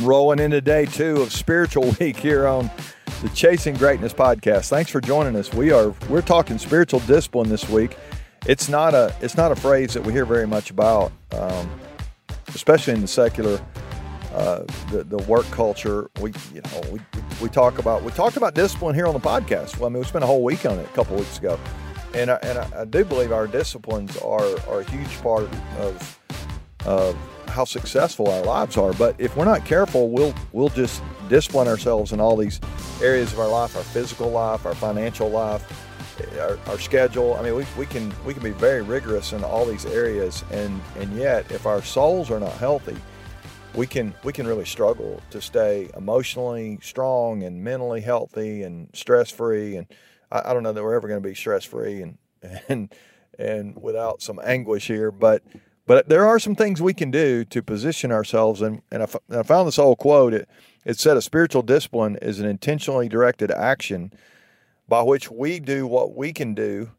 rolling into day two of spiritual week here on the Chasing Greatness podcast. Thanks for joining us. We are we're talking spiritual discipline this week. It's not a it's not a phrase that we hear very much about, um, especially in the secular uh, the the work culture. We you know we we talk about we talked about discipline here on the podcast. Well, I mean we spent a whole week on it a couple weeks ago, and I, and I, I do believe our disciplines are are a huge part of of how successful our lives are. But if we're not careful, we'll we'll just discipline ourselves in all these areas of our life, our physical life, our financial life, eh, our, our schedule. I mean, we, we can we can be very rigorous in all these areas, and and yet if our souls are not healthy, we can we can really struggle to stay emotionally strong and mentally healthy and stress free. And I, I don't know that we're ever going to be stress free and and and without some anguish here, but but there are some things we can do to position ourselves. And, and I, found this old quote. It, it said, A spiritual discipline is an intentionally directed action by which we do what we can do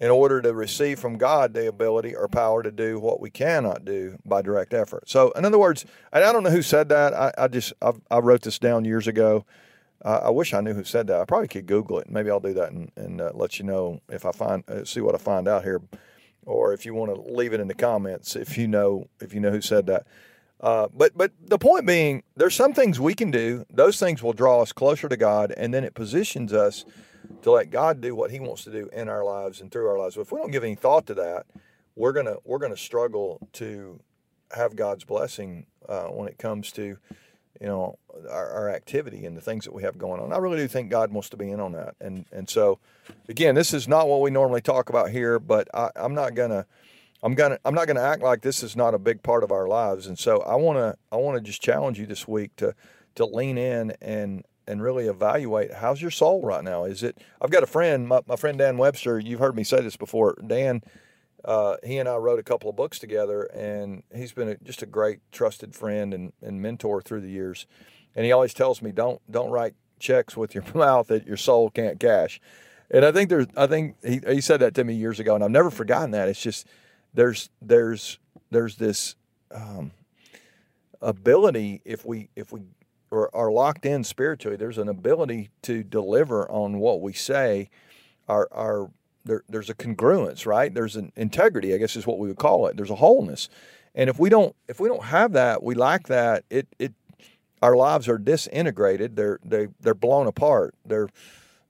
in order to receive from God the ability or power to do what we cannot do by direct effort. So, in other words, and I don't know who said that. I, I just i i wrote this down years ago. Uh, I wish I knew who said that. I probably could Google it. Maybe I'll do that and, and uh, let you know if I find uh, see what I find out here or if you want to leave it in the comments if you know if you know who said that. Uh, but but the point being, there's some things we can do. Those things will draw us closer to God, and then it positions us to let God do what He wants to do in our lives and through our lives. But if we don't give any thought to that, we're gonna we're gonna struggle to have God's blessing uh, when it comes to you know our, our, activity and the things that we have going on. I really do think God wants to be in on that, and and so again, this is not what we normally talk about here, but I, I'm not gonna. I'm gonna I'm not gonna act like this is not a big part of our lives, and so I wanna I wanna just challenge you this week to to lean in and and really evaluate how's your soul right now. Is it? I've got a friend, my, my friend Dan Webster. You've heard me say this before. Dan uh, he and I wrote a couple of books together, and he's been a, just a great, trusted friend and, and mentor through the years. And he always tells me, "Don't don't write checks with your mouth that your soul can't cash." And I think there's, I think he, he said that to me years ago, and I've never forgotten that. It's just there's there's there's this um, ability if we if we are, are locked in spiritually. There's an ability to deliver on what we say. Our our there, there's a congruence, right? There's an integrity, I guess is what we would call it. There's a wholeness, and if we don't if we don't have that, we lack that. It it our lives are disintegrated. They're they they're blown apart. They're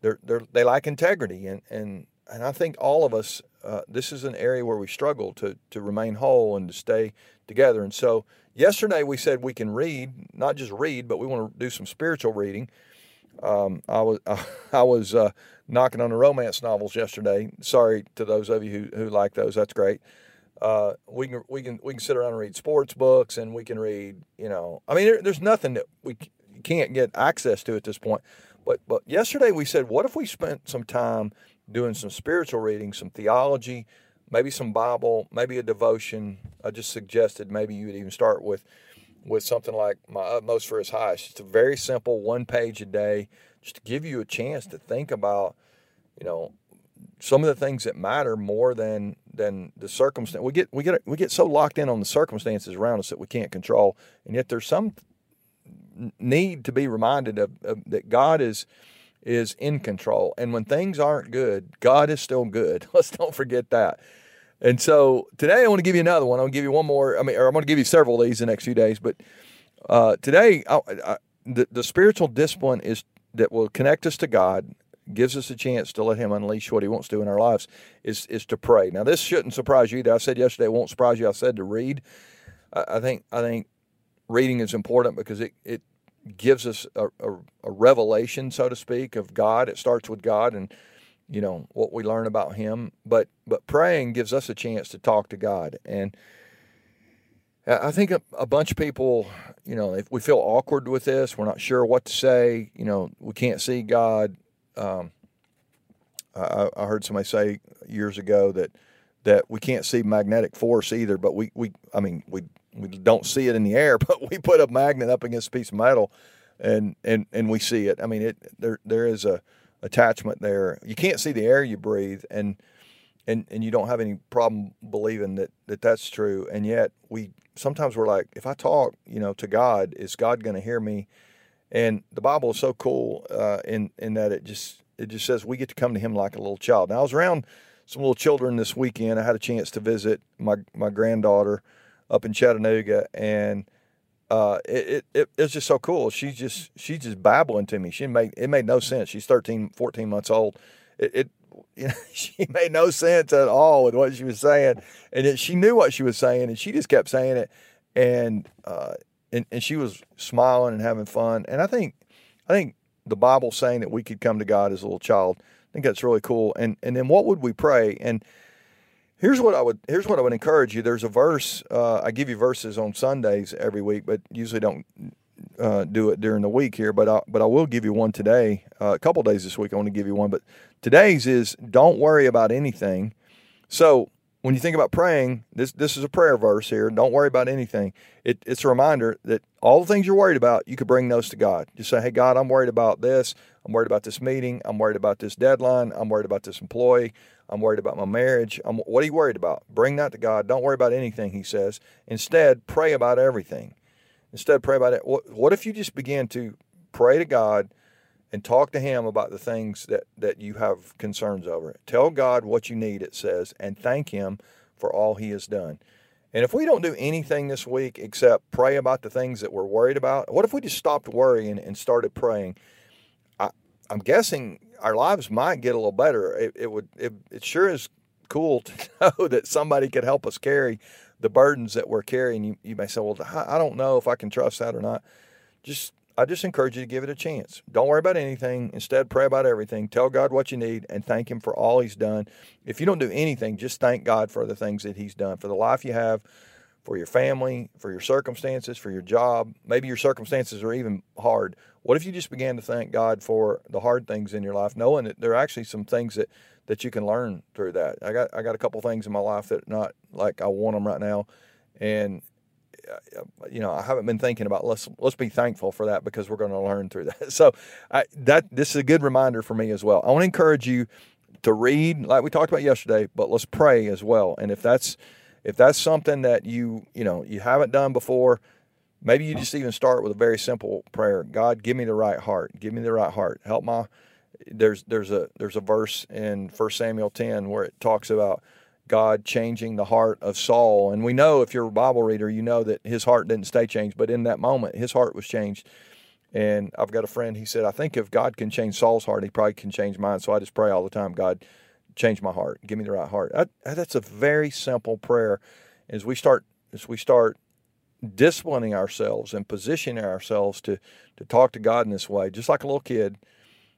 they're, they're they lack integrity, and and and I think all of us. Uh, this is an area where we struggle to to remain whole and to stay together. And so yesterday we said we can read, not just read, but we want to do some spiritual reading. Um, I was I was uh, knocking on the romance novels yesterday. Sorry to those of you who, who like those. That's great. Uh, we can we can we can sit around and read sports books, and we can read. You know, I mean, there, there's nothing that we can't get access to at this point. But but yesterday we said, what if we spent some time doing some spiritual reading, some theology, maybe some Bible, maybe a devotion. I just suggested maybe you would even start with with something like my utmost for his highest. Just a very simple one page a day, just to give you a chance to think about, you know, some of the things that matter more than than the circumstance. We get we get we get so locked in on the circumstances around us that we can't control, and yet there's some need to be reminded of, of that God is is in control, and when things aren't good, God is still good. Let's don't forget that. And so today I want to give you another one. To give you one more. I mean, or I'm going to give you several of these the next few days. But uh, today, I, I, the, the spiritual discipline is that will connect us to God, gives us a chance to let Him unleash what He wants to do in our lives, is is to pray. Now, this shouldn't surprise you. Either. I said yesterday, it won't surprise you. I said to read. I, I think I think reading is important because it it gives us a, a, a revelation, so to speak, of God. It starts with God and you know what we learn about him but but praying gives us a chance to talk to god and i think a, a, bunch of people you know if we feel awkward with this we're not sure what to say you know we can't see god um, I, I, heard somebody say years ago that that we can't see magnetic force either but we, we i mean we we don't see it in the air but we put a magnet up against a piece of metal and and and we see it i mean it there there is a attachment there. You can't see the air you breathe, and and and you don't have any problem believing that that that's true, and yet we sometimes we're like, if I talk, you know, to God, is God going to hear me? And the Bible is so cool uh, in in that it just it just says we get to come to Him like a little child. Now I was around some little children this weekend. I had a chance to visit my my granddaughter up in Chattanooga, and uh, it, it, it was just so cool. She's just she's just babbling to me. She made it made no sense. She's 13, 14 months old. It, it you know, she made no sense at all with what she was saying, and it, she knew what she was saying, and she just kept saying it, and uh, and, and she was smiling and having fun. And I think, I think the Bible saying that we could come to God as a little child, I think that's really cool. And and then what would we pray? And here's what I would here's what I would encourage you. There's a verse uh, I give you verses on Sundays every week, but usually don't uh, do it during the week here. But I, but I will give you one today. Uh, a couple days this week I want to give you one, but today's is don't worry about anything. So when you think about praying, this this is a prayer verse here. Don't worry about anything. It, it's a reminder that all the things you're worried about, you could bring those to God. Just say, "Hey God, I'm worried about this. I'm worried about this meeting. I'm worried about this deadline. I'm worried about this employee. I'm worried about my marriage. I'm, what are you worried about? Bring that to God. Don't worry about anything." He says. Instead, pray about everything. Instead, pray about it. What, what if you just begin to pray to God? And talk to him about the things that, that you have concerns over. Tell God what you need, it says, and thank him for all he has done. And if we don't do anything this week except pray about the things that we're worried about, what if we just stopped worrying and started praying? I, am guessing our lives might get a little better. It, it would. It, it sure is cool to know that somebody could help us carry the burdens that we're carrying. You, you may say, "Well, I don't know if I can trust that or not." Just I just encourage you to give it a chance. Don't worry about anything. Instead, pray about everything. Tell God what you need and thank Him for all He's done. If you don't do anything, just thank God for the things that He's done, for the life you have, for your family, for your circumstances, for your job. Maybe your circumstances are even hard. What if you just began to thank God for the hard things in your life, knowing that there are actually some things that, that you can learn through that? I got I got a couple things in my life that not like I want them right now, and Uh, you know, I haven't been thinking about let's let's be thankful for that because we're going to learn through that. So I, that this is a good reminder for me as well. I want to encourage you to read like we talked about yesterday, but let's pray as well. And if that's if that's something that you you know you haven't done before, maybe you just even start with a very simple prayer. God, give me the right heart. Give me the right heart. Help my there's there's a there's a verse in First Samuel 10 where it talks about God changing the heart of Saul. And we know if you're a Bible reader, you know that his heart didn't stay changed, but in that moment, his heart was changed. And I've got a friend, he said, I think if God can change Saul's heart, he probably can change mine. So I just pray all the time, God, change my heart, give me the right heart. I, that's a very simple prayer. As we start, as we start disciplining ourselves and positioning ourselves to, to talk to God in this way, just like a little kid,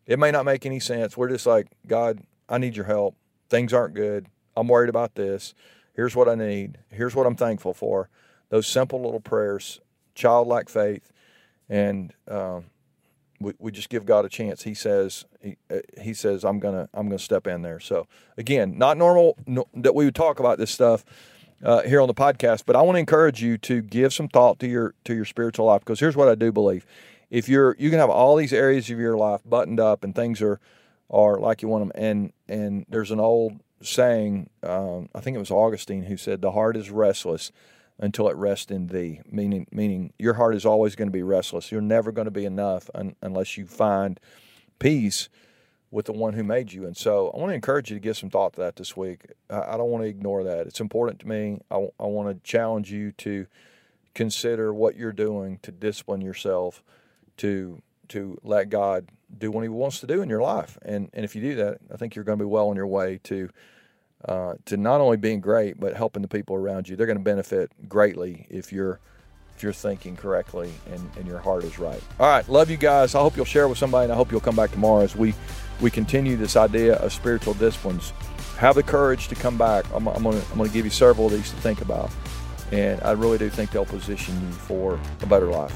it may not make any sense. We're just like, God, I need your help. Things aren't good. I'm worried about this. Here's what I need. Here's what I'm thankful for. Those simple little prayers, childlike faith, and um, we, we just give God a chance. He says he, uh, he says I'm gonna I'm gonna step in there. So again, not normal no, that we would talk about this stuff uh, here on the podcast, but I want to encourage you to give some thought to your to your spiritual life because here's what I do believe: if you're you can have all these areas of your life buttoned up and things are are like you want them, and and there's an old saying, um, I think it was Augustine who said, "The heart is restless until it rests in thee," meaning meaning your heart is always going to be restless. You're never going to be enough un- unless you find peace with the one who made you. And so, I want to encourage you to give some thought to that this week. I, I don't want to ignore that. It's important to me. I, I want to challenge you to consider what you're doing to discipline yourself to to let God do what He wants to do in your life. And and if you do that, I think you're going to be well on your way to uh, to not only being great, but helping the people around you. They're going to benefit greatly if you're if you're thinking correctly and, and your heart is right. All right, love you guys. I hope you'll share with somebody, and I hope you'll come back tomorrow as we we continue this idea of spiritual disciplines. Have the courage to come back. I'm, I'm going to I'm going to give you several of these to think about, and I really do think they'll position you for a better life.